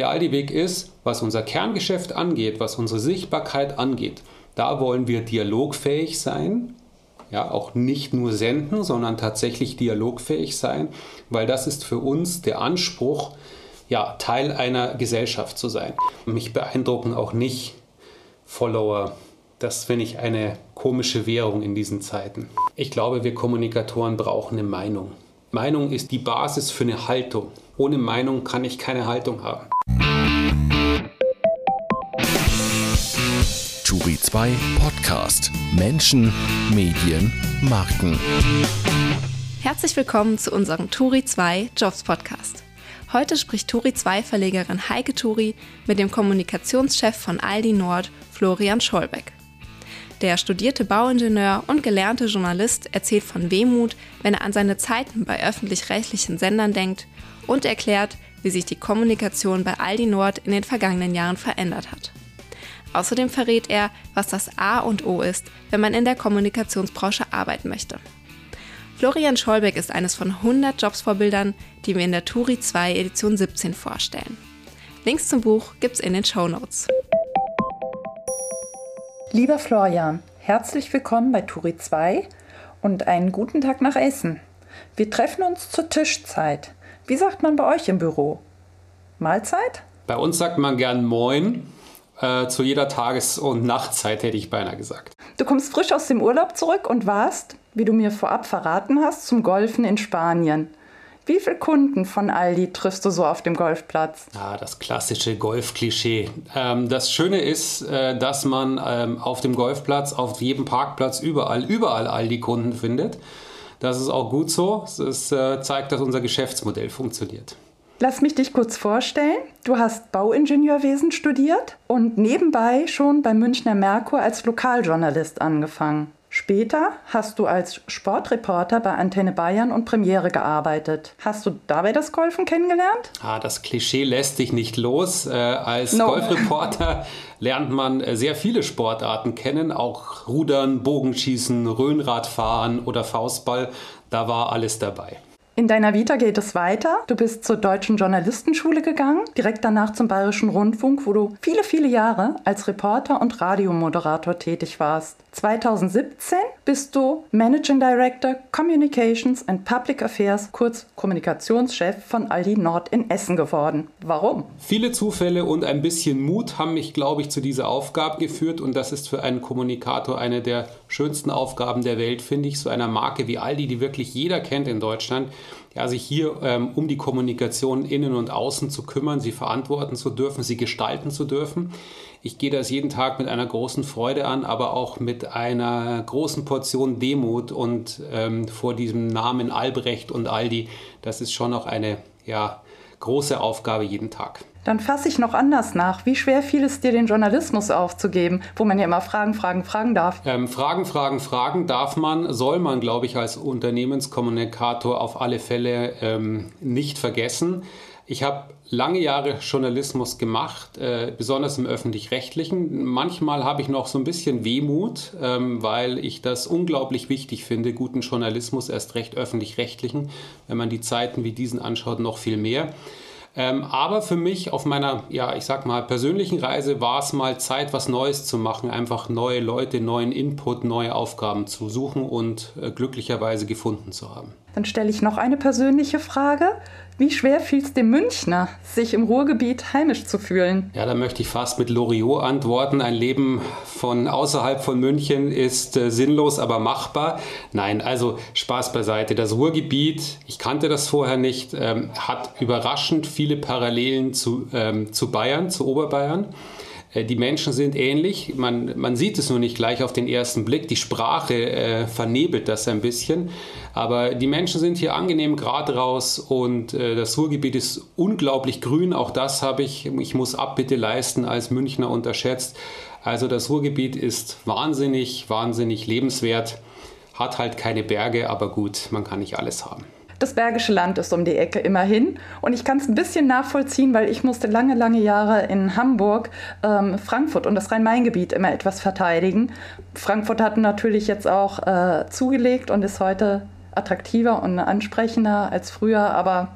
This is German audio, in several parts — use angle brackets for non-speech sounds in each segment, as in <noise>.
Der Aldi-Weg ist, was unser Kerngeschäft angeht, was unsere Sichtbarkeit angeht, da wollen wir dialogfähig sein, ja, auch nicht nur senden, sondern tatsächlich dialogfähig sein, weil das ist für uns der Anspruch, ja, Teil einer Gesellschaft zu sein. Mich beeindrucken auch nicht Follower. Das finde ich eine komische Währung in diesen Zeiten. Ich glaube, wir Kommunikatoren brauchen eine Meinung. Meinung ist die Basis für eine Haltung. Ohne Meinung kann ich keine Haltung haben. Turi 2 Podcast. Menschen, Medien, Marken. Herzlich willkommen zu unserem Turi 2 Jobs Podcast. Heute spricht Turi 2 Verlegerin Heike Turi mit dem Kommunikationschef von Aldi Nord, Florian Scholbeck. Der studierte Bauingenieur und gelernte Journalist erzählt von Wehmut, wenn er an seine Zeiten bei öffentlich-rechtlichen Sendern denkt und erklärt, wie sich die Kommunikation bei Aldi Nord in den vergangenen Jahren verändert hat. Außerdem verrät er, was das A und O ist, wenn man in der Kommunikationsbranche arbeiten möchte. Florian Scholbeck ist eines von 100 Jobsvorbildern, die wir in der Turi 2 Edition 17 vorstellen. Links zum Buch gibt's in den Show Notes. Lieber Florian, herzlich willkommen bei Turi 2 und einen guten Tag nach Essen. Wir treffen uns zur Tischzeit. Wie sagt man bei euch im Büro? Mahlzeit? Bei uns sagt man gern Moin. Äh, zu jeder Tages- und Nachtzeit hätte ich beinahe gesagt. Du kommst frisch aus dem Urlaub zurück und warst, wie du mir vorab verraten hast, zum Golfen in Spanien. Wie viele Kunden von Aldi triffst du so auf dem Golfplatz? Ah, das klassische Golfklischee. Ähm, das Schöne ist, äh, dass man ähm, auf dem Golfplatz, auf jedem Parkplatz, überall, überall Aldi-Kunden findet. Das ist auch gut so. Es äh, zeigt, dass unser Geschäftsmodell funktioniert. Lass mich dich kurz vorstellen. Du hast Bauingenieurwesen studiert und nebenbei schon beim Münchner Merkur als Lokaljournalist angefangen. Später hast du als Sportreporter bei Antenne Bayern und Premiere gearbeitet. Hast du dabei das Golfen kennengelernt? Ah, das Klischee lässt dich nicht los. Äh, als no. Golfreporter <laughs> lernt man äh, sehr viele Sportarten kennen, auch Rudern, Bogenschießen, Röhnradfahren oder Faustball. Da war alles dabei. In deiner Vita geht es weiter. Du bist zur Deutschen Journalistenschule gegangen, direkt danach zum Bayerischen Rundfunk, wo du viele, viele Jahre als Reporter und Radiomoderator tätig warst. 2017 bist du Managing Director Communications and Public Affairs, kurz Kommunikationschef von Aldi Nord in Essen geworden. Warum? Viele Zufälle und ein bisschen Mut haben mich, glaube ich, zu dieser Aufgabe geführt und das ist für einen Kommunikator eine der schönsten Aufgaben der Welt, finde ich, so einer Marke wie Aldi, die wirklich jeder kennt in Deutschland ja, sich hier ähm, um die Kommunikation innen und außen zu kümmern, sie verantworten zu dürfen, sie gestalten zu dürfen. Ich gehe das jeden Tag mit einer großen Freude an, aber auch mit einer großen Portion Demut und ähm, vor diesem Namen Albrecht und Aldi, das ist schon noch eine ja, große Aufgabe jeden Tag. Dann fasse ich noch anders nach. Wie schwer fiel es dir, den Journalismus aufzugeben, wo man ja immer Fragen, Fragen, Fragen darf? Ähm, fragen, Fragen, Fragen darf man, soll man, glaube ich, als Unternehmenskommunikator auf alle Fälle ähm, nicht vergessen. Ich habe lange Jahre Journalismus gemacht, äh, besonders im öffentlich-rechtlichen. Manchmal habe ich noch so ein bisschen Wehmut, ähm, weil ich das unglaublich wichtig finde, guten Journalismus, erst recht öffentlich-rechtlichen. Wenn man die Zeiten wie diesen anschaut, noch viel mehr. Ähm, aber für mich auf meiner, ja, ich sag mal, persönlichen Reise war es mal Zeit, was Neues zu machen, einfach neue Leute, neuen Input, neue Aufgaben zu suchen und äh, glücklicherweise gefunden zu haben. Dann stelle ich noch eine persönliche Frage. Wie schwer fiel es dem Münchner, sich im Ruhrgebiet heimisch zu fühlen? Ja, da möchte ich fast mit Loriot antworten. Ein Leben von außerhalb von München ist äh, sinnlos, aber machbar. Nein, also Spaß beiseite. Das Ruhrgebiet, ich kannte das vorher nicht, ähm, hat überraschend viele Parallelen zu, ähm, zu Bayern, zu Oberbayern. Äh, die Menschen sind ähnlich, man, man sieht es nur nicht gleich auf den ersten Blick. Die Sprache äh, vernebelt das ein bisschen. Aber die Menschen sind hier angenehm gerade raus und äh, das Ruhrgebiet ist unglaublich grün. Auch das habe ich, ich muss Abbitte leisten, als Münchner unterschätzt. Also das Ruhrgebiet ist wahnsinnig, wahnsinnig lebenswert. Hat halt keine Berge, aber gut, man kann nicht alles haben. Das Bergische Land ist um die Ecke immerhin. Und ich kann es ein bisschen nachvollziehen, weil ich musste lange, lange Jahre in Hamburg, ähm, Frankfurt und das Rhein-Main-Gebiet immer etwas verteidigen. Frankfurt hat natürlich jetzt auch äh, zugelegt und ist heute attraktiver und ansprechender als früher, aber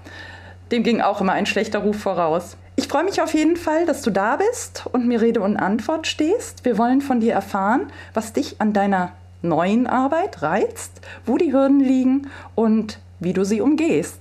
dem ging auch immer ein schlechter Ruf voraus. Ich freue mich auf jeden Fall, dass du da bist und mir Rede und Antwort stehst. Wir wollen von dir erfahren, was dich an deiner neuen Arbeit reizt, wo die Hürden liegen und wie du sie umgehst.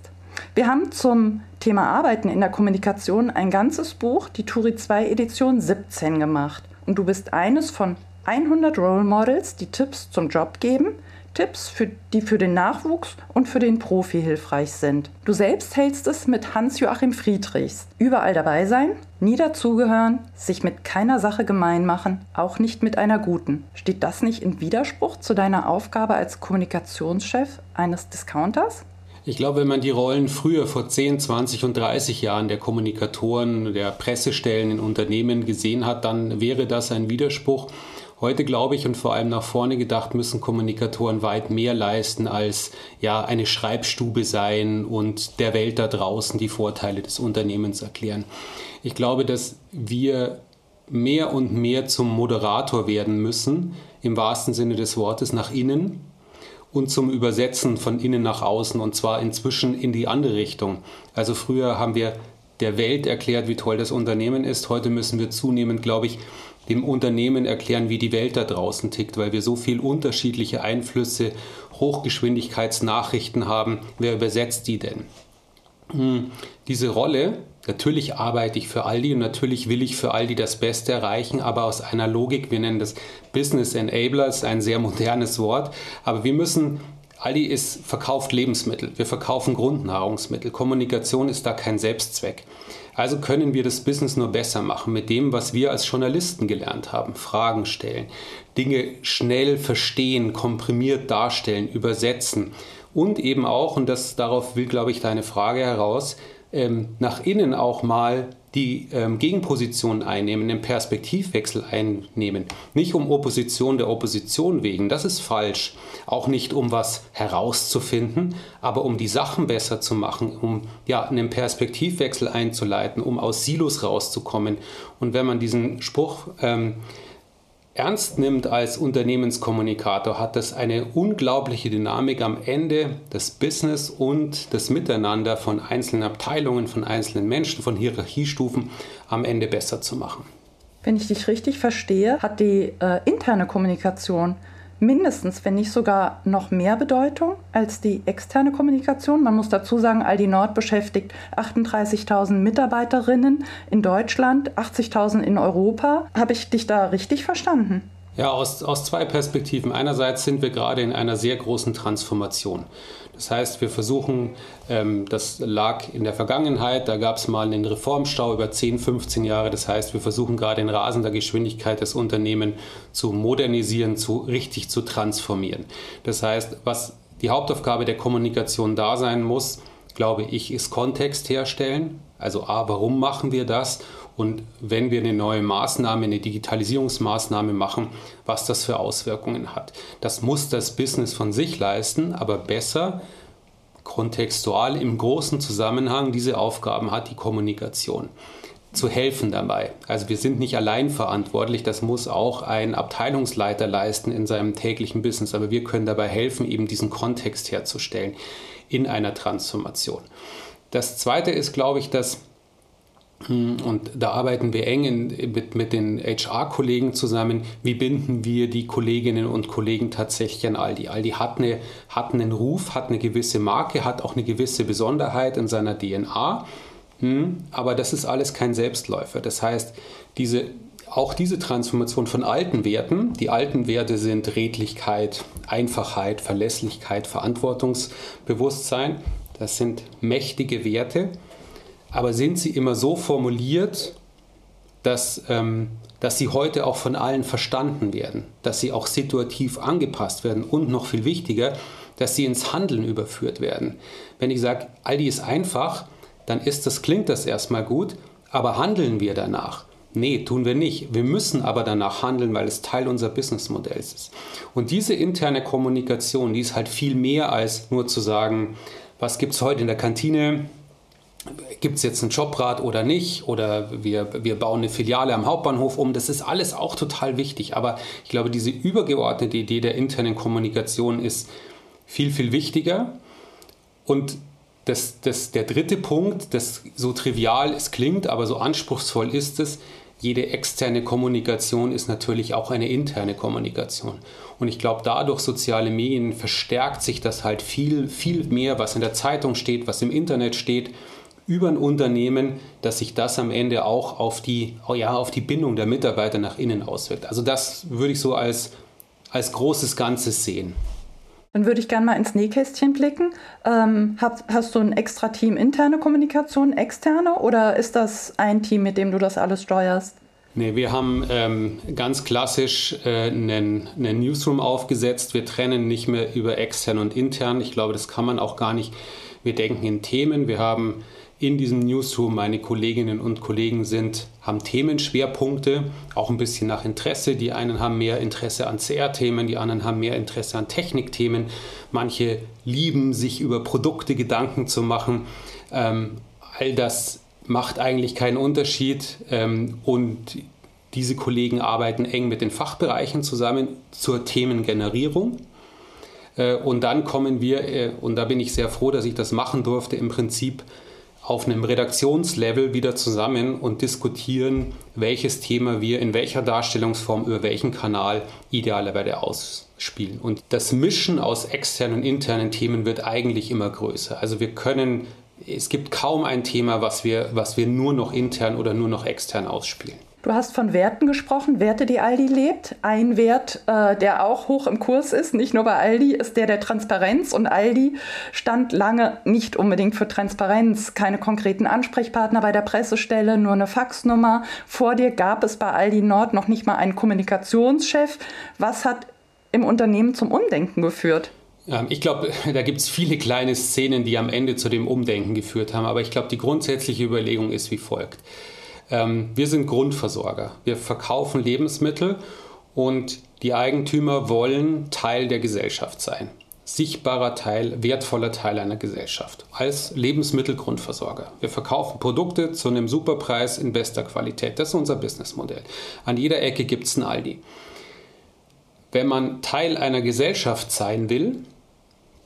Wir haben zum Thema Arbeiten in der Kommunikation ein ganzes Buch, die Turi 2 Edition 17 gemacht. Und du bist eines von 100 Role Models, die Tipps zum Job geben, Tipps, für, die für den Nachwuchs und für den Profi hilfreich sind. Du selbst hältst es mit Hans-Joachim Friedrichs. Überall dabei sein, nie dazugehören, sich mit keiner Sache gemein machen, auch nicht mit einer guten. Steht das nicht in Widerspruch zu deiner Aufgabe als Kommunikationschef eines Discounters? Ich glaube, wenn man die Rollen früher vor 10, 20 und 30 Jahren der Kommunikatoren, der Pressestellen in Unternehmen gesehen hat, dann wäre das ein Widerspruch. Heute glaube ich und vor allem nach vorne gedacht müssen Kommunikatoren weit mehr leisten als ja eine Schreibstube sein und der Welt da draußen die Vorteile des Unternehmens erklären. Ich glaube, dass wir mehr und mehr zum Moderator werden müssen, im wahrsten Sinne des Wortes nach innen und zum Übersetzen von innen nach außen und zwar inzwischen in die andere Richtung. Also früher haben wir der Welt erklärt, wie toll das Unternehmen ist. Heute müssen wir zunehmend, glaube ich, dem Unternehmen erklären, wie die Welt da draußen tickt, weil wir so viel unterschiedliche Einflüsse, Hochgeschwindigkeitsnachrichten haben. Wer übersetzt die denn? Hm, diese Rolle, natürlich arbeite ich für Aldi und natürlich will ich für Aldi das Beste erreichen, aber aus einer Logik, wir nennen das Business Enablers, ein sehr modernes Wort, aber wir müssen Aldi ist verkauft Lebensmittel, wir verkaufen Grundnahrungsmittel. Kommunikation ist da kein Selbstzweck. Also können wir das Business nur besser machen mit dem, was wir als Journalisten gelernt haben. Fragen stellen, Dinge schnell verstehen, komprimiert darstellen, übersetzen und eben auch, und das darauf will, glaube ich, deine Frage heraus, ähm, nach innen auch mal die ähm, Gegenposition einnehmen, den Perspektivwechsel einnehmen. Nicht um Opposition der Opposition wegen, das ist falsch. Auch nicht um was herauszufinden, aber um die Sachen besser zu machen, um ja, einen Perspektivwechsel einzuleiten, um aus Silos rauszukommen. Und wenn man diesen Spruch ähm, ernst nimmt als Unternehmenskommunikator, hat das eine unglaubliche Dynamik am Ende das Business und das Miteinander von einzelnen Abteilungen, von einzelnen Menschen, von Hierarchiestufen am Ende besser zu machen. Wenn ich dich richtig verstehe, hat die äh, interne Kommunikation mindestens, wenn nicht sogar noch mehr Bedeutung als die externe Kommunikation. Man muss dazu sagen, Aldi Nord beschäftigt 38.000 Mitarbeiterinnen in Deutschland, 80.000 in Europa. Habe ich dich da richtig verstanden? Ja, aus, aus zwei Perspektiven. Einerseits sind wir gerade in einer sehr großen Transformation. Das heißt, wir versuchen, ähm, das lag in der Vergangenheit, da gab es mal einen Reformstau über 10, 15 Jahre. Das heißt, wir versuchen gerade in rasender Geschwindigkeit das Unternehmen zu modernisieren, zu richtig zu transformieren. Das heißt, was die Hauptaufgabe der Kommunikation da sein muss, glaube ich, ist Kontext herstellen. Also A, warum machen wir das? Und wenn wir eine neue Maßnahme, eine Digitalisierungsmaßnahme machen, was das für Auswirkungen hat. Das muss das Business von sich leisten, aber besser kontextual im großen Zusammenhang diese Aufgaben hat die Kommunikation zu helfen dabei. Also wir sind nicht allein verantwortlich, das muss auch ein Abteilungsleiter leisten in seinem täglichen Business, aber wir können dabei helfen, eben diesen Kontext herzustellen in einer Transformation. Das Zweite ist, glaube ich, dass und da arbeiten wir eng in, mit, mit den HR-Kollegen zusammen. Wie binden wir die Kolleginnen und Kollegen tatsächlich an Aldi? Aldi hat, eine, hat einen Ruf, hat eine gewisse Marke, hat auch eine gewisse Besonderheit in seiner DNA. Hm, aber das ist alles kein Selbstläufer. Das heißt, diese, auch diese Transformation von alten Werten, die alten Werte sind Redlichkeit, Einfachheit, Verlässlichkeit, Verantwortungsbewusstsein. Das sind mächtige Werte aber sind sie immer so formuliert, dass, ähm, dass sie heute auch von allen verstanden werden, dass sie auch situativ angepasst werden und noch viel wichtiger, dass sie ins Handeln überführt werden. Wenn ich sage, Aldi ist einfach, dann ist das, klingt das erstmal gut, aber handeln wir danach? Nee, tun wir nicht. Wir müssen aber danach handeln, weil es Teil unserer Businessmodells ist. Und diese interne Kommunikation, die ist halt viel mehr als nur zu sagen, was gibt es heute in der Kantine, gibt es jetzt einen Jobrat oder nicht oder wir, wir bauen eine Filiale am Hauptbahnhof um. Das ist alles auch total wichtig. Aber ich glaube, diese übergeordnete Idee der internen Kommunikation ist viel, viel wichtiger. Und das, das, der dritte Punkt, das so trivial es klingt, aber so anspruchsvoll ist es, jede externe Kommunikation ist natürlich auch eine interne Kommunikation. Und ich glaube, dadurch soziale Medien verstärkt sich das halt viel, viel mehr, was in der Zeitung steht, was im Internet steht, über ein Unternehmen, dass sich das am Ende auch auf die, ja, auf die Bindung der Mitarbeiter nach innen auswirkt. Also das würde ich so als, als großes Ganzes sehen. Dann würde ich gerne mal ins Nähkästchen blicken. Ähm, hast, hast, du ein extra Team interne Kommunikation, externe oder ist das ein Team, mit dem du das alles steuerst? Nee, wir haben ähm, ganz klassisch äh, einen, einen, Newsroom aufgesetzt. Wir trennen nicht mehr über extern und intern. Ich glaube, das kann man auch gar nicht. Wir denken in Themen. Wir haben in diesem Newsroom meine Kolleginnen und Kollegen sind, haben Themenschwerpunkte, auch ein bisschen nach Interesse. Die einen haben mehr Interesse an CR-Themen, die anderen haben mehr Interesse an Technikthemen. Manche lieben, sich über Produkte Gedanken zu machen. Ähm, all das macht eigentlich keinen Unterschied ähm, und diese Kollegen arbeiten eng mit den Fachbereichen zusammen zur Themengenerierung. Äh, und dann kommen wir, äh, und da bin ich sehr froh, dass ich das machen durfte, im Prinzip auf einem Redaktionslevel wieder zusammen und diskutieren, welches Thema wir in welcher Darstellungsform über welchen Kanal idealerweise ausspielen. Und das Mischen aus externen und internen Themen wird eigentlich immer größer. Also wir können es gibt kaum ein Thema, was wir, was wir nur noch intern oder nur noch extern ausspielen. Du hast von Werten gesprochen, Werte, die Aldi lebt. Ein Wert, äh, der auch hoch im Kurs ist, nicht nur bei Aldi, ist der der Transparenz. Und Aldi stand lange nicht unbedingt für Transparenz. Keine konkreten Ansprechpartner bei der Pressestelle, nur eine Faxnummer. Vor dir gab es bei Aldi Nord noch nicht mal einen Kommunikationschef. Was hat im Unternehmen zum Umdenken geführt? Ich glaube, <laughs> da gibt es viele kleine Szenen, die am Ende zu dem Umdenken geführt haben. Aber ich glaube, die grundsätzliche Überlegung ist wie folgt. Ähm, wir sind Grundversorger. Wir verkaufen Lebensmittel und die Eigentümer wollen Teil der Gesellschaft sein. Sichtbarer Teil, wertvoller Teil einer Gesellschaft als Lebensmittelgrundversorger. Wir verkaufen Produkte zu einem Superpreis in bester Qualität. Das ist unser Businessmodell. An jeder Ecke gibt es ein Aldi. Wenn man Teil einer Gesellschaft sein will,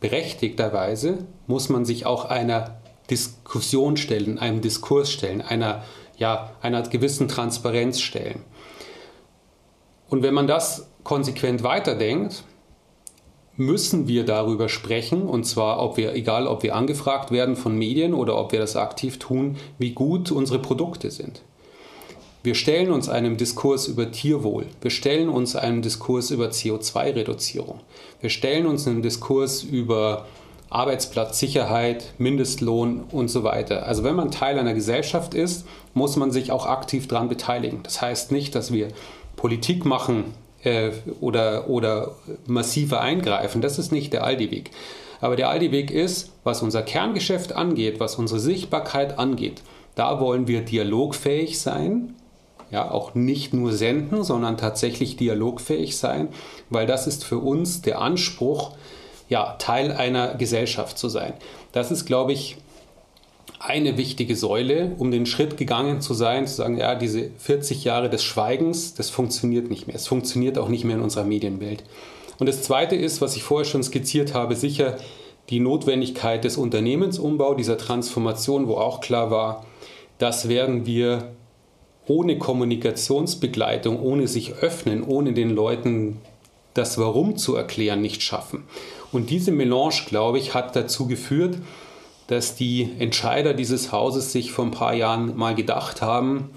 berechtigterweise muss man sich auch einer Diskussion stellen, einem Diskurs stellen, einer, ja, einer gewissen Transparenz stellen. Und wenn man das konsequent weiterdenkt, müssen wir darüber sprechen, und zwar, ob wir, egal ob wir angefragt werden von Medien oder ob wir das aktiv tun, wie gut unsere Produkte sind. Wir stellen uns einem Diskurs über Tierwohl, wir stellen uns einem Diskurs über CO2-Reduzierung, wir stellen uns einem Diskurs über Arbeitsplatzsicherheit, Mindestlohn und so weiter. Also wenn man Teil einer Gesellschaft ist, muss man sich auch aktiv daran beteiligen. Das heißt nicht, dass wir Politik machen äh, oder, oder massiver eingreifen. Das ist nicht der Aldi-Weg. Aber der Aldi-Weg ist, was unser Kerngeschäft angeht, was unsere Sichtbarkeit angeht, da wollen wir dialogfähig sein ja, auch nicht nur senden, sondern tatsächlich dialogfähig sein, weil das ist für uns der Anspruch, ja, Teil einer Gesellschaft zu sein. Das ist, glaube ich, eine wichtige Säule, um den Schritt gegangen zu sein, zu sagen, ja, diese 40 Jahre des Schweigens, das funktioniert nicht mehr. Es funktioniert auch nicht mehr in unserer Medienwelt. Und das Zweite ist, was ich vorher schon skizziert habe, sicher die Notwendigkeit des Unternehmensumbau, dieser Transformation, wo auch klar war, das werden wir ohne Kommunikationsbegleitung, ohne sich öffnen, ohne den Leuten das Warum zu erklären, nicht schaffen. Und diese Melange, glaube ich, hat dazu geführt, dass die Entscheider dieses Hauses sich vor ein paar Jahren mal gedacht haben,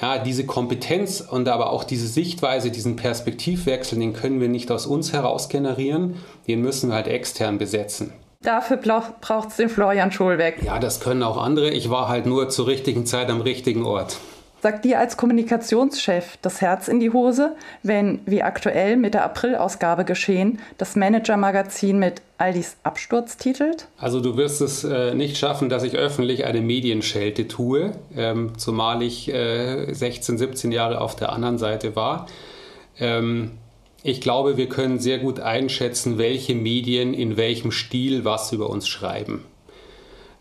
ja, diese Kompetenz und aber auch diese Sichtweise, diesen Perspektivwechsel, den können wir nicht aus uns heraus generieren, den müssen wir halt extern besetzen. Dafür braucht es den Florian Schulweg. Ja, das können auch andere. Ich war halt nur zur richtigen Zeit am richtigen Ort. Sagt dir als Kommunikationschef das Herz in die Hose, wenn, wie aktuell mit der April-Ausgabe geschehen, das Manager-Magazin mit Aldis Absturz titelt? Also du wirst es äh, nicht schaffen, dass ich öffentlich eine Medienschelte tue, ähm, zumal ich äh, 16, 17 Jahre auf der anderen Seite war. Ähm, ich glaube, wir können sehr gut einschätzen, welche Medien in welchem Stil was über uns schreiben.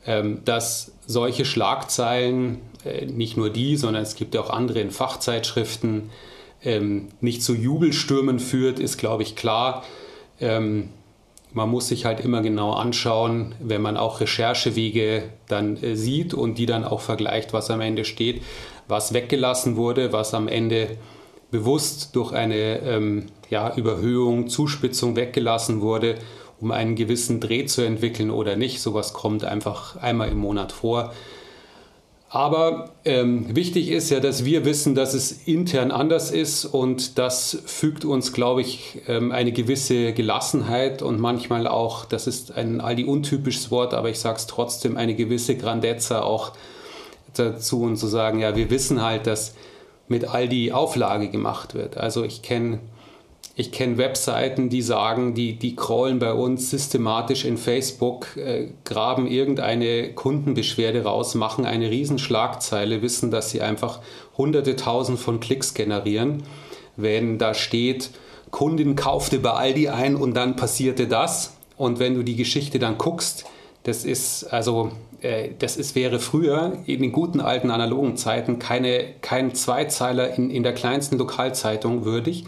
Ähm, dass solche Schlagzeilen nicht nur die, sondern es gibt ja auch andere in Fachzeitschriften, ähm, nicht zu Jubelstürmen führt, ist, glaube ich, klar. Ähm, man muss sich halt immer genau anschauen, wenn man auch Recherchewege dann äh, sieht und die dann auch vergleicht, was am Ende steht, was weggelassen wurde, was am Ende bewusst durch eine ähm, ja, Überhöhung, Zuspitzung weggelassen wurde, um einen gewissen Dreh zu entwickeln oder nicht. Sowas kommt einfach einmal im Monat vor. Aber ähm, wichtig ist ja, dass wir wissen, dass es intern anders ist und das fügt uns, glaube ich, ähm, eine gewisse Gelassenheit und manchmal auch, das ist ein Aldi untypisches Wort, aber ich sage es trotzdem, eine gewisse Grandezza auch dazu und zu sagen, ja, wir wissen halt, dass mit Aldi Auflage gemacht wird. Also ich kenne ich kenne Webseiten, die sagen, die, die crawlen bei uns systematisch in Facebook, äh, graben irgendeine Kundenbeschwerde raus, machen eine Riesenschlagzeile, wissen, dass sie einfach hunderte tausend von Klicks generieren. Wenn da steht, Kundin kaufte bei Aldi ein und dann passierte das. Und wenn du die Geschichte dann guckst, das ist also, äh, das ist, wäre früher in den guten alten analogen Zeiten keine, kein Zweizeiler in, in der kleinsten Lokalzeitung würdig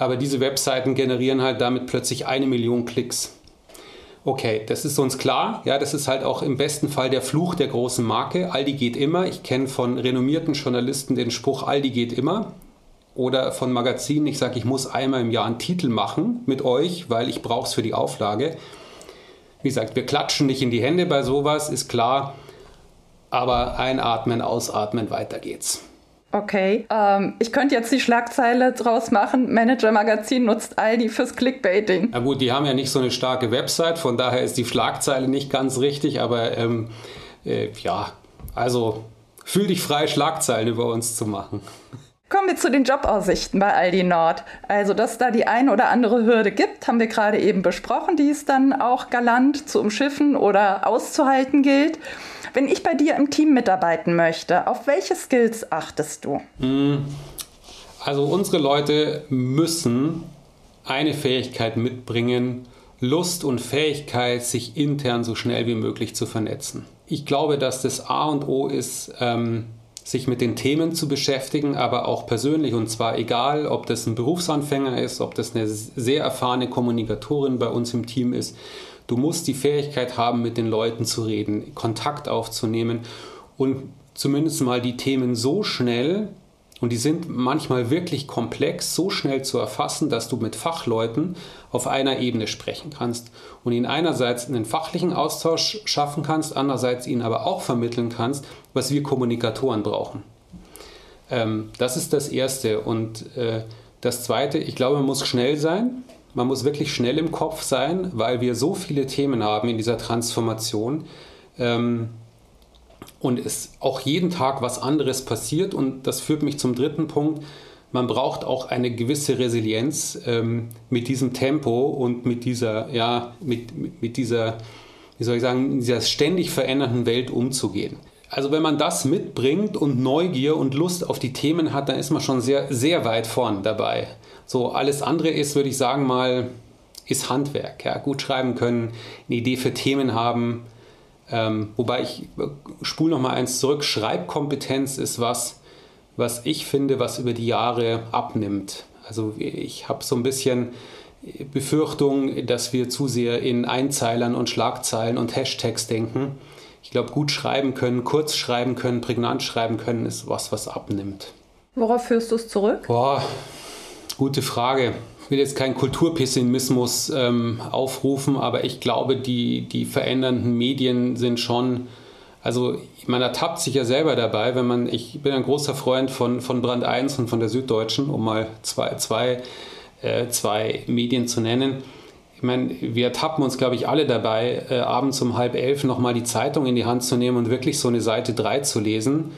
aber diese Webseiten generieren halt damit plötzlich eine Million Klicks. Okay, das ist uns klar. Ja, das ist halt auch im besten Fall der Fluch der großen Marke. Aldi geht immer. Ich kenne von renommierten Journalisten den Spruch, Aldi geht immer. Oder von Magazinen, ich sage, ich muss einmal im Jahr einen Titel machen mit euch, weil ich brauche es für die Auflage. Wie gesagt, wir klatschen nicht in die Hände bei sowas, ist klar. Aber einatmen, ausatmen, weiter geht's. Okay, ähm, ich könnte jetzt die Schlagzeile draus machen, Manager Magazin nutzt Aldi fürs Clickbaiting. Na gut, die haben ja nicht so eine starke Website, von daher ist die Schlagzeile nicht ganz richtig, aber ähm, äh, ja, also fühl dich frei, Schlagzeilen über uns zu machen. Kommen wir zu den Jobaussichten bei Aldi Nord. Also, dass da die eine oder andere Hürde gibt, haben wir gerade eben besprochen, die es dann auch galant zu umschiffen oder auszuhalten gilt. Wenn ich bei dir im Team mitarbeiten möchte, auf welche Skills achtest du? Hm. Also unsere Leute müssen eine Fähigkeit mitbringen, Lust und Fähigkeit, sich intern so schnell wie möglich zu vernetzen. Ich glaube, dass das A und O ist, ähm, sich mit den Themen zu beschäftigen, aber auch persönlich. Und zwar egal, ob das ein Berufsanfänger ist, ob das eine sehr erfahrene Kommunikatorin bei uns im Team ist. Du musst die Fähigkeit haben, mit den Leuten zu reden, Kontakt aufzunehmen und zumindest mal die Themen so schnell, und die sind manchmal wirklich komplex, so schnell zu erfassen, dass du mit Fachleuten auf einer Ebene sprechen kannst und ihnen einerseits einen fachlichen Austausch schaffen kannst, andererseits ihnen aber auch vermitteln kannst, was wir Kommunikatoren brauchen. Ähm, das ist das Erste. Und äh, das Zweite, ich glaube, man muss schnell sein. Man muss wirklich schnell im Kopf sein, weil wir so viele Themen haben in dieser Transformation. Ähm, und es auch jeden Tag was anderes passiert. Und das führt mich zum dritten Punkt. Man braucht auch eine gewisse Resilienz ähm, mit diesem Tempo und mit dieser, ja, mit, mit, dieser, wie soll ich sagen, dieser ständig verändernden Welt umzugehen. Also wenn man das mitbringt und Neugier und Lust auf die Themen hat, dann ist man schon sehr, sehr weit vorn dabei. So, alles andere ist, würde ich sagen mal, ist Handwerk. Ja? Gut schreiben können, eine Idee für Themen haben. Ähm, wobei ich spule noch mal eins zurück. Schreibkompetenz ist was, was ich finde, was über die Jahre abnimmt. Also ich habe so ein bisschen Befürchtung, dass wir zu sehr in Einzeilern und Schlagzeilen und Hashtags denken. Ich glaube, gut schreiben können, kurz schreiben können, prägnant schreiben können, ist was, was abnimmt. Worauf führst du es zurück? Boah, Gute Frage. Ich will jetzt keinen Kulturpessimismus ähm, aufrufen, aber ich glaube, die, die verändernden Medien sind schon, also man ertappt sich ja selber dabei, wenn man, ich bin ein großer Freund von, von Brand 1 und von der Süddeutschen, um mal zwei, zwei, äh, zwei Medien zu nennen. Ich meine, wir ertappen uns, glaube ich, alle dabei, äh, abends um halb elf nochmal die Zeitung in die Hand zu nehmen und wirklich so eine Seite 3 zu lesen.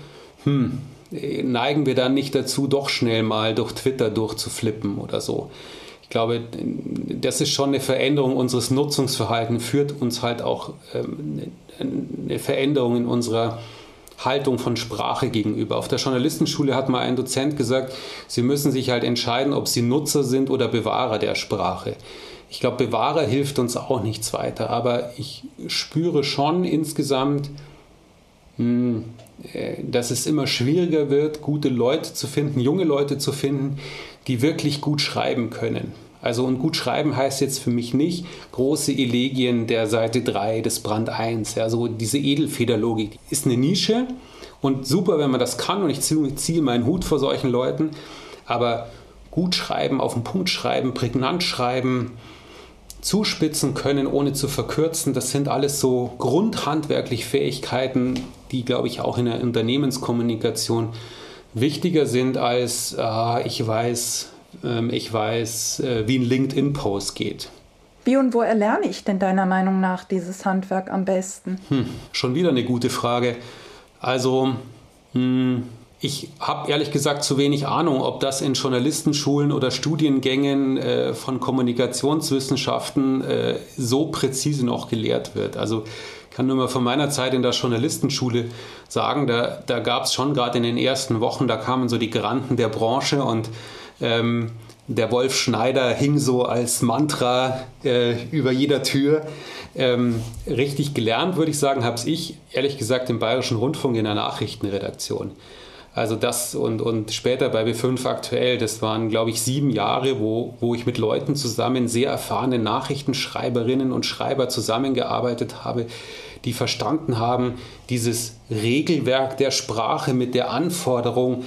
Hm, neigen wir dann nicht dazu, doch schnell mal durch Twitter durchzuflippen oder so. Ich glaube, das ist schon eine Veränderung unseres Nutzungsverhaltens, führt uns halt auch ähm, eine Veränderung in unserer Haltung von Sprache gegenüber. Auf der Journalistenschule hat mal ein Dozent gesagt, sie müssen sich halt entscheiden, ob sie Nutzer sind oder Bewahrer der Sprache. Ich glaube, Bewahrer hilft uns auch nichts weiter, aber ich spüre schon insgesamt, hm, äh, dass es immer schwieriger wird, gute Leute zu finden, junge Leute zu finden, die wirklich gut schreiben können. Also und gut schreiben heißt jetzt für mich nicht große Elegien der Seite 3 des Brand 1. Ja, so diese Edelfederlogik ist eine Nische und super, wenn man das kann und ich ziehe meinen Hut vor solchen Leuten. Aber gut schreiben, auf den Punkt schreiben, prägnant schreiben, zuspitzen können, ohne zu verkürzen, das sind alles so grundhandwerkliche Fähigkeiten, die, glaube ich, auch in der Unternehmenskommunikation wichtiger sind als äh, ich weiß, äh, ich weiß, äh, wie ein LinkedIn-Post geht. Wie und wo erlerne ich denn deiner Meinung nach dieses Handwerk am besten? Hm, schon wieder eine gute Frage. Also, hm, ich habe ehrlich gesagt zu wenig Ahnung, ob das in Journalistenschulen oder Studiengängen äh, von Kommunikationswissenschaften äh, so präzise noch gelehrt wird. Also ich kann nur mal von meiner Zeit in der Journalistenschule sagen, da, da gab es schon gerade in den ersten Wochen, da kamen so die Granden der Branche und ähm, der Wolf Schneider hing so als Mantra äh, über jeder Tür. Ähm, richtig gelernt, würde ich sagen, habe ich ehrlich gesagt im Bayerischen Rundfunk in der Nachrichtenredaktion. Also das und, und später bei B5 aktuell, das waren, glaube ich, sieben Jahre, wo, wo ich mit Leuten zusammen, sehr erfahrenen Nachrichtenschreiberinnen und Schreiber zusammengearbeitet habe, die verstanden haben, dieses Regelwerk der Sprache mit der Anforderung,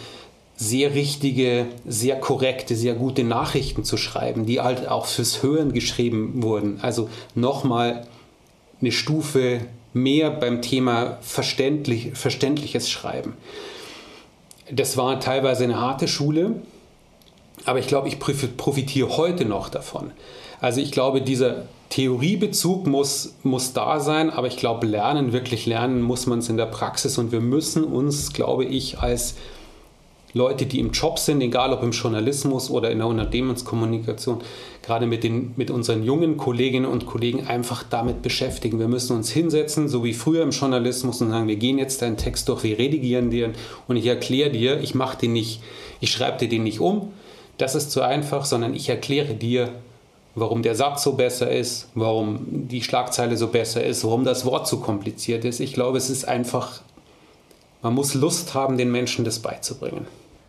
sehr richtige, sehr korrekte, sehr gute Nachrichten zu schreiben, die halt auch fürs Hören geschrieben wurden. Also nochmal eine Stufe mehr beim Thema verständlich, verständliches Schreiben. Das war teilweise eine harte Schule, aber ich glaube, ich profitiere heute noch davon. Also ich glaube, dieser Theoriebezug muss, muss da sein, aber ich glaube, lernen, wirklich lernen muss man es in der Praxis und wir müssen uns, glaube ich, als Leute, die im Job sind, egal ob im Journalismus oder in der Unternehmenskommunikation, gerade mit, den, mit unseren jungen Kolleginnen und Kollegen einfach damit beschäftigen. Wir müssen uns hinsetzen, so wie früher im Journalismus, und sagen, wir gehen jetzt deinen Text durch, wir redigieren den und ich erkläre dir, ich mache den nicht, ich schreibe dir den nicht um, das ist zu einfach, sondern ich erkläre dir, warum der Satz so besser ist, warum die Schlagzeile so besser ist, warum das Wort so kompliziert ist. Ich glaube, es ist einfach, man muss Lust haben, den Menschen das beizubringen.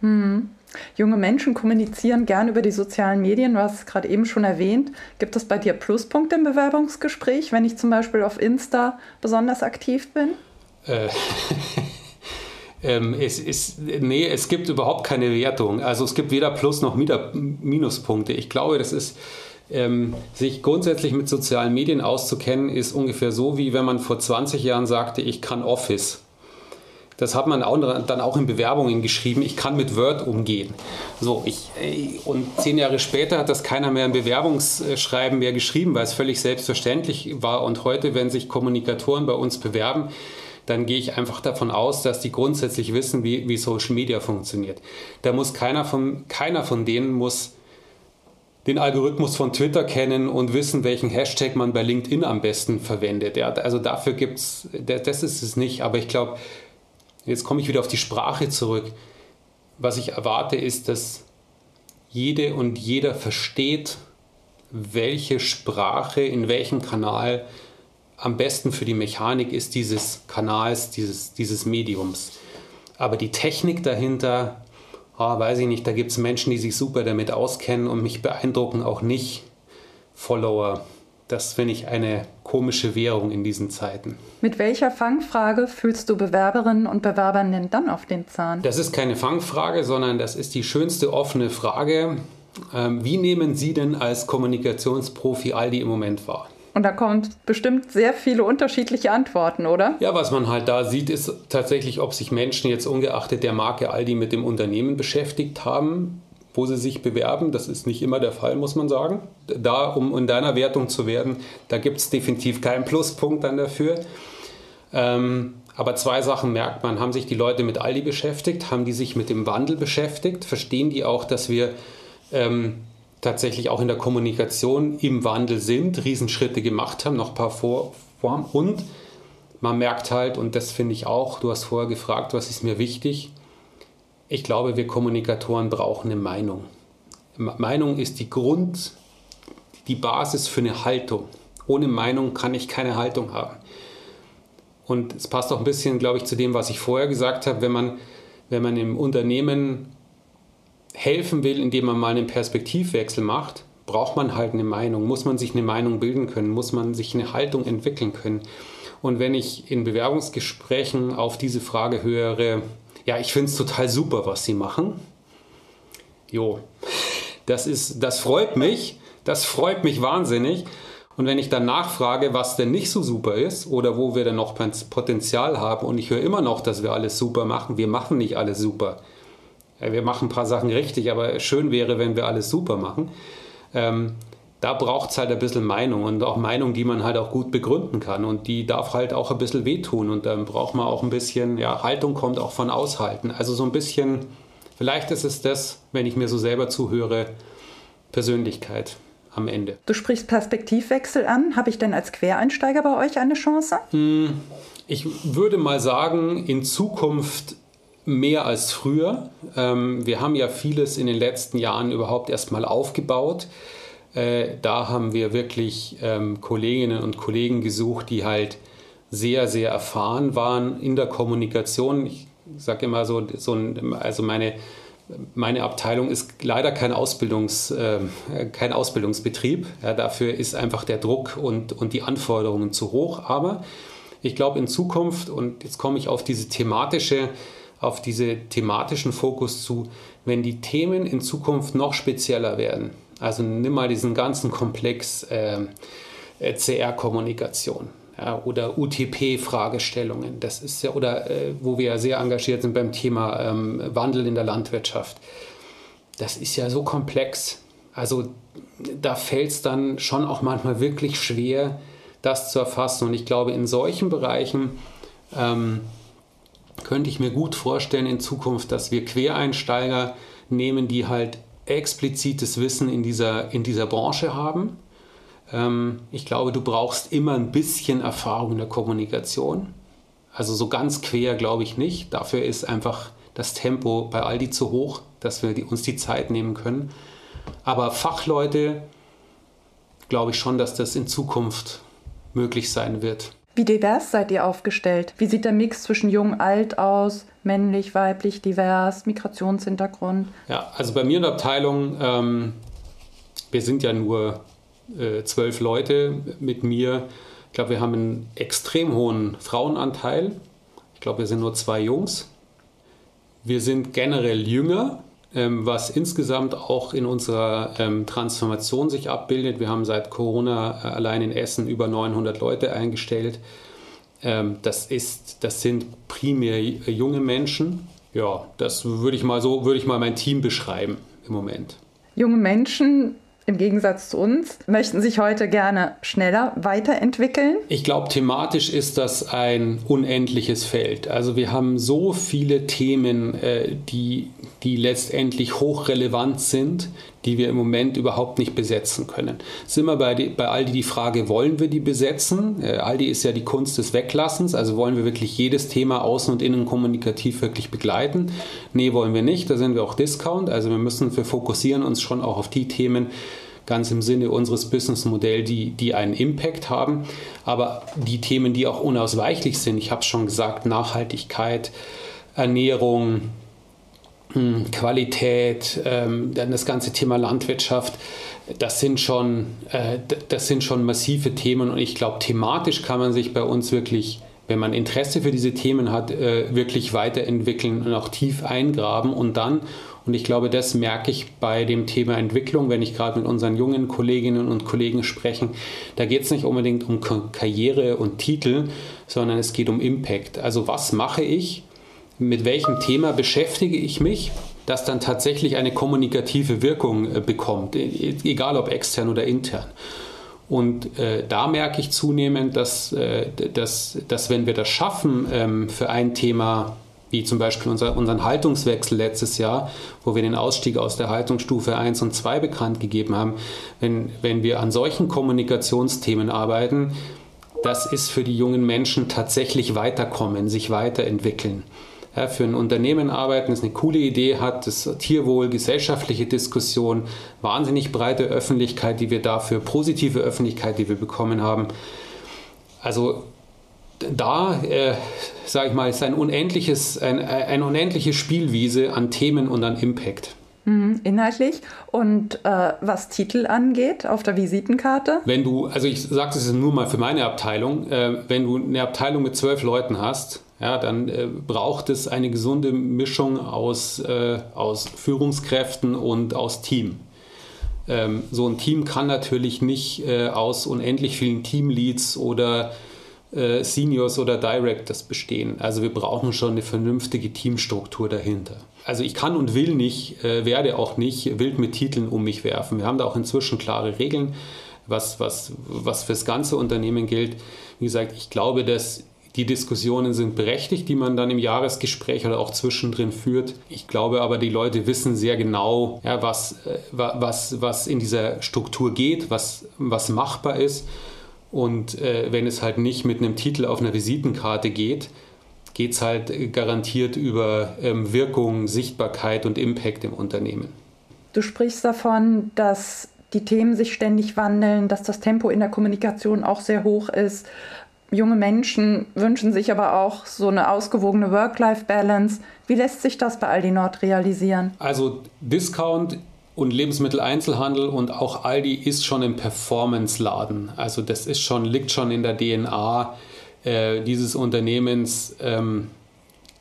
Hm. Junge Menschen kommunizieren gern über die sozialen Medien. Du hast es gerade eben schon erwähnt. Gibt es bei dir Pluspunkte im Bewerbungsgespräch, wenn ich zum Beispiel auf Insta besonders aktiv bin? Äh, <laughs> ähm, es ist, nee, es gibt überhaupt keine Wertung. Also es gibt weder Plus noch Minuspunkte. Ich glaube, das ist, ähm, sich grundsätzlich mit sozialen Medien auszukennen, ist ungefähr so, wie wenn man vor 20 Jahren sagte, ich kann Office. Das hat man auch, dann auch in Bewerbungen geschrieben. Ich kann mit Word umgehen. So, ich, und zehn Jahre später hat das keiner mehr im Bewerbungsschreiben mehr geschrieben, weil es völlig selbstverständlich war. Und heute, wenn sich Kommunikatoren bei uns bewerben, dann gehe ich einfach davon aus, dass die grundsätzlich wissen, wie, wie Social Media funktioniert. Da muss keiner von, keiner von denen muss den Algorithmus von Twitter kennen und wissen, welchen Hashtag man bei LinkedIn am besten verwendet. Ja, also dafür gibt es, das ist es nicht. Aber ich glaube, Jetzt komme ich wieder auf die Sprache zurück. Was ich erwarte, ist, dass jede und jeder versteht, welche Sprache in welchem Kanal am besten für die Mechanik ist dieses Kanals, dieses, dieses Mediums. Aber die Technik dahinter, oh, weiß ich nicht, da gibt es Menschen, die sich super damit auskennen und mich beeindrucken auch nicht Follower das finde ich eine komische Währung in diesen Zeiten. Mit welcher Fangfrage fühlst du Bewerberinnen und Bewerbern denn dann auf den Zahn? Das ist keine Fangfrage, sondern das ist die schönste offene Frage. Ähm, wie nehmen Sie denn als Kommunikationsprofi Aldi im Moment wahr? Und da kommen bestimmt sehr viele unterschiedliche Antworten, oder? Ja, was man halt da sieht, ist tatsächlich, ob sich Menschen jetzt ungeachtet der Marke Aldi mit dem Unternehmen beschäftigt haben wo sie sich bewerben. Das ist nicht immer der Fall, muss man sagen. Da, um in deiner Wertung zu werden, da gibt es definitiv keinen Pluspunkt dann dafür. Ähm, aber zwei Sachen merkt man. Haben sich die Leute mit Aldi beschäftigt? Haben die sich mit dem Wandel beschäftigt? Verstehen die auch, dass wir ähm, tatsächlich auch in der Kommunikation im Wandel sind, Riesenschritte gemacht haben, noch ein paar vor, vor und man merkt halt, und das finde ich auch, du hast vorher gefragt, was ist mir wichtig, ich glaube, wir Kommunikatoren brauchen eine Meinung. Meinung ist die Grund, die Basis für eine Haltung. Ohne Meinung kann ich keine Haltung haben. Und es passt auch ein bisschen, glaube ich, zu dem, was ich vorher gesagt habe, wenn man, wenn man im Unternehmen helfen will, indem man mal einen Perspektivwechsel macht, braucht man halt eine Meinung, muss man sich eine Meinung bilden können, muss man sich eine Haltung entwickeln können. Und wenn ich in Bewerbungsgesprächen auf diese Frage höre, ja, ich finde es total super, was Sie machen. Jo, das, ist, das freut mich, das freut mich wahnsinnig. Und wenn ich dann nachfrage, was denn nicht so super ist oder wo wir denn noch Potenzial haben und ich höre immer noch, dass wir alles super machen, wir machen nicht alles super. Wir machen ein paar Sachen richtig, aber schön wäre, wenn wir alles super machen. Ähm, da braucht es halt ein bisschen Meinung und auch Meinung, die man halt auch gut begründen kann und die darf halt auch ein bisschen wehtun und dann braucht man auch ein bisschen, ja, Haltung kommt auch von Aushalten. Also so ein bisschen, vielleicht ist es das, wenn ich mir so selber zuhöre, Persönlichkeit am Ende. Du sprichst Perspektivwechsel an. Habe ich denn als Quereinsteiger bei euch eine Chance? Hm, ich würde mal sagen, in Zukunft mehr als früher. Ähm, wir haben ja vieles in den letzten Jahren überhaupt erstmal aufgebaut. Äh, da haben wir wirklich ähm, Kolleginnen und Kollegen gesucht, die halt sehr, sehr erfahren waren in der Kommunikation. Ich sage immer so, so ein, also meine, meine Abteilung ist leider kein, Ausbildungs, äh, kein Ausbildungsbetrieb. Ja, dafür ist einfach der Druck und, und die Anforderungen zu hoch. Aber ich glaube in Zukunft, und jetzt komme ich auf diese thematische auf diese thematischen Fokus zu, wenn die Themen in Zukunft noch spezieller werden. Also nimm mal diesen ganzen Komplex ähm, äh, CR-Kommunikation ja, oder UTP-Fragestellungen. Das ist ja, oder äh, wo wir ja sehr engagiert sind beim Thema ähm, Wandel in der Landwirtschaft. Das ist ja so komplex. Also da fällt es dann schon auch manchmal wirklich schwer, das zu erfassen. Und ich glaube, in solchen Bereichen ähm, könnte ich mir gut vorstellen in Zukunft, dass wir Quereinsteiger nehmen, die halt explizites Wissen in dieser, in dieser Branche haben. Ähm, ich glaube, du brauchst immer ein bisschen Erfahrung in der Kommunikation. Also so ganz quer glaube ich nicht. Dafür ist einfach das Tempo bei Aldi zu hoch, dass wir die, uns die Zeit nehmen können. Aber Fachleute glaube ich schon, dass das in Zukunft möglich sein wird. Wie divers seid ihr aufgestellt? Wie sieht der Mix zwischen jung, alt aus? Männlich, weiblich, divers, Migrationshintergrund? Ja, also bei mir in der Abteilung, ähm, wir sind ja nur äh, zwölf Leute mit mir. Ich glaube, wir haben einen extrem hohen Frauenanteil. Ich glaube, wir sind nur zwei Jungs. Wir sind generell jünger, was insgesamt auch in unserer ähm, Transformation sich abbildet. Wir haben seit Corona äh, allein in Essen über 900 Leute eingestellt. Ähm, das, ist, das sind primär junge Menschen. Ja, das würde ich mal so, würde ich mal mein Team beschreiben im Moment. Junge Menschen im Gegensatz zu uns, möchten sich heute gerne schneller weiterentwickeln? Ich glaube, thematisch ist das ein unendliches Feld. Also wir haben so viele Themen, äh, die, die letztendlich hochrelevant sind, die wir im Moment überhaupt nicht besetzen können. Ist immer bei, die, bei Aldi die Frage, wollen wir die besetzen? Äh, Aldi ist ja die Kunst des Weglassens, also wollen wir wirklich jedes Thema außen und innen kommunikativ wirklich begleiten? Nee, wollen wir nicht, da sind wir auch Discount, also wir müssen, wir fokussieren uns schon auch auf die Themen, ganz im Sinne unseres Businessmodells, die, die einen Impact haben. Aber die Themen, die auch unausweichlich sind, ich habe es schon gesagt, Nachhaltigkeit, Ernährung, Qualität, ähm, dann das ganze Thema Landwirtschaft, das sind schon, äh, das sind schon massive Themen und ich glaube, thematisch kann man sich bei uns wirklich, wenn man Interesse für diese Themen hat, äh, wirklich weiterentwickeln und auch tief eingraben und dann, und ich glaube, das merke ich bei dem Thema Entwicklung, wenn ich gerade mit unseren jungen Kolleginnen und Kollegen spreche, da geht es nicht unbedingt um Karriere und Titel, sondern es geht um Impact. Also was mache ich? Mit welchem Thema beschäftige ich mich, das dann tatsächlich eine kommunikative Wirkung äh, bekommt, e, egal ob extern oder intern. Und äh, da merke ich zunehmend, dass, äh, dass, dass wenn wir das schaffen, ähm, für ein Thema, wie zum Beispiel unser, unseren Haltungswechsel letztes Jahr, wo wir den Ausstieg aus der Haltungsstufe 1 und 2 bekannt gegeben haben, wenn, wenn wir an solchen Kommunikationsthemen arbeiten, das ist für die jungen Menschen tatsächlich weiterkommen, sich weiterentwickeln ja, für ein Unternehmen arbeiten, das eine coole Idee hat, das Tierwohl, gesellschaftliche Diskussion, wahnsinnig breite Öffentlichkeit, die wir dafür, positive Öffentlichkeit, die wir bekommen haben. Also da, äh, sage ich mal, ist ein unendliches, ein, eine unendliche Spielwiese an Themen und an Impact. Mhm, inhaltlich. Und äh, was Titel angeht auf der Visitenkarte? Wenn du, also ich sage das nur mal für meine Abteilung, äh, wenn du eine Abteilung mit zwölf Leuten hast, ja, dann äh, braucht es eine gesunde Mischung aus, äh, aus Führungskräften und aus Team. Ähm, so ein Team kann natürlich nicht äh, aus unendlich vielen Teamleads oder äh, Seniors oder Directors bestehen. Also wir brauchen schon eine vernünftige Teamstruktur dahinter. Also ich kann und will nicht, äh, werde auch nicht wild mit Titeln um mich werfen. Wir haben da auch inzwischen klare Regeln, was, was, was fürs ganze Unternehmen gilt. Wie gesagt, ich glaube, dass die Diskussionen sind berechtigt, die man dann im Jahresgespräch oder auch zwischendrin führt. Ich glaube aber, die Leute wissen sehr genau, ja, was, äh, was, was in dieser Struktur geht, was, was machbar ist. Und äh, wenn es halt nicht mit einem Titel auf einer Visitenkarte geht, geht es halt garantiert über ähm, Wirkung, Sichtbarkeit und Impact im Unternehmen. Du sprichst davon, dass die Themen sich ständig wandeln, dass das Tempo in der Kommunikation auch sehr hoch ist. Junge Menschen wünschen sich aber auch so eine ausgewogene Work-Life-Balance. Wie lässt sich das bei Aldi Nord realisieren? Also Discount und Lebensmitteleinzelhandel und auch Aldi ist schon ein Performance-Laden. Also das ist schon, liegt schon in der DNA äh, dieses Unternehmens. Ähm,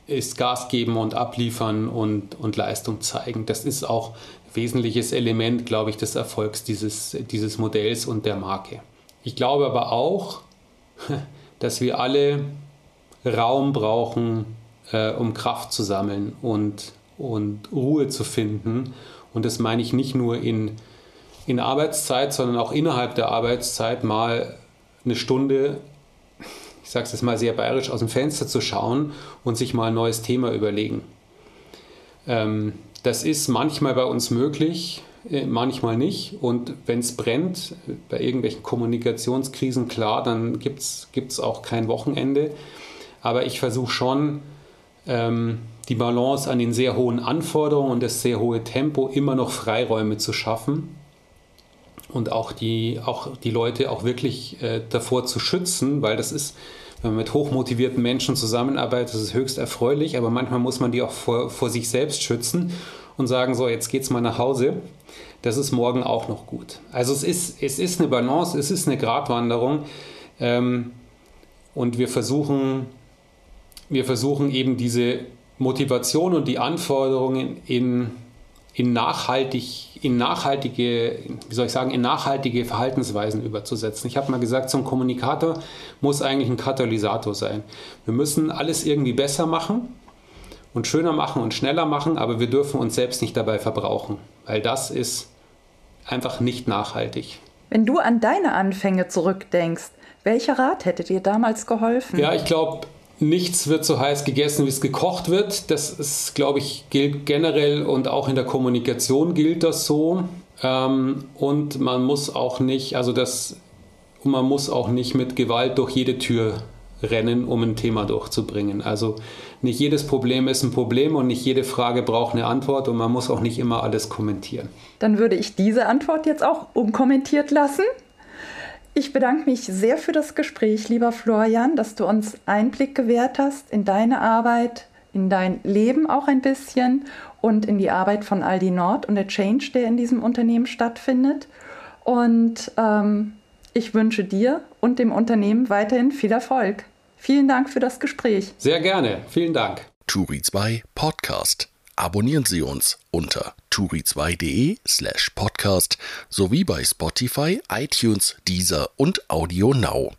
ist Gas geben und abliefern und, und Leistung zeigen. Das ist auch ein wesentliches Element, glaube ich, des Erfolgs dieses, dieses Modells und der Marke. Ich glaube aber auch, <laughs> dass wir alle Raum brauchen, äh, um Kraft zu sammeln und, und Ruhe zu finden. Und das meine ich nicht nur in, in Arbeitszeit, sondern auch innerhalb der Arbeitszeit mal eine Stunde, ich sage es jetzt mal sehr bayerisch, aus dem Fenster zu schauen und sich mal ein neues Thema überlegen. Ähm, das ist manchmal bei uns möglich, manchmal nicht. Und wenn es brennt, bei irgendwelchen Kommunikationskrisen, klar, dann gibt es auch kein Wochenende. Aber ich versuche schon, ähm, die Balance an den sehr hohen Anforderungen und das sehr hohe Tempo immer noch Freiräume zu schaffen und auch die, auch die Leute auch wirklich äh, davor zu schützen, weil das ist, wenn man mit hochmotivierten Menschen zusammenarbeitet, das ist höchst erfreulich, aber manchmal muss man die auch vor, vor sich selbst schützen und sagen, so, jetzt geht's mal nach Hause das ist morgen auch noch gut. Also es ist, es ist eine Balance, es ist eine Gratwanderung ähm, und wir versuchen, wir versuchen eben diese Motivation und die Anforderungen in, in, nachhaltig, in nachhaltige, wie soll ich sagen, in nachhaltige Verhaltensweisen überzusetzen. Ich habe mal gesagt, so ein Kommunikator muss eigentlich ein Katalysator sein. Wir müssen alles irgendwie besser machen und schöner machen und schneller machen, aber wir dürfen uns selbst nicht dabei verbrauchen, weil das ist einfach nicht nachhaltig. Wenn du an deine Anfänge zurückdenkst, welcher Rat hätte dir damals geholfen? Ja, ich glaube, nichts wird so heiß gegessen, wie es gekocht wird. Das ist, glaube ich, gilt generell und auch in der Kommunikation gilt das so. Ähm, und man muss auch nicht, also das, man muss auch nicht mit Gewalt durch jede Tür rennen, um ein Thema durchzubringen. Also nicht jedes Problem ist ein Problem und nicht jede Frage braucht eine Antwort und man muss auch nicht immer alles kommentieren. Dann würde ich diese Antwort jetzt auch unkommentiert lassen. Ich bedanke mich sehr für das Gespräch, lieber Florian, dass du uns Einblick gewährt hast in deine Arbeit, in dein Leben auch ein bisschen und in die Arbeit von Aldi Nord und der Change, der in diesem Unternehmen stattfindet. Und ähm, ich wünsche dir und dem Unternehmen weiterhin viel Erfolg. Vielen Dank für das Gespräch. Sehr gerne. Vielen Dank. Turi 2 Podcast. Abonnieren Sie uns unter turi2.de slash podcast sowie bei Spotify, iTunes, Deezer und Audio Now.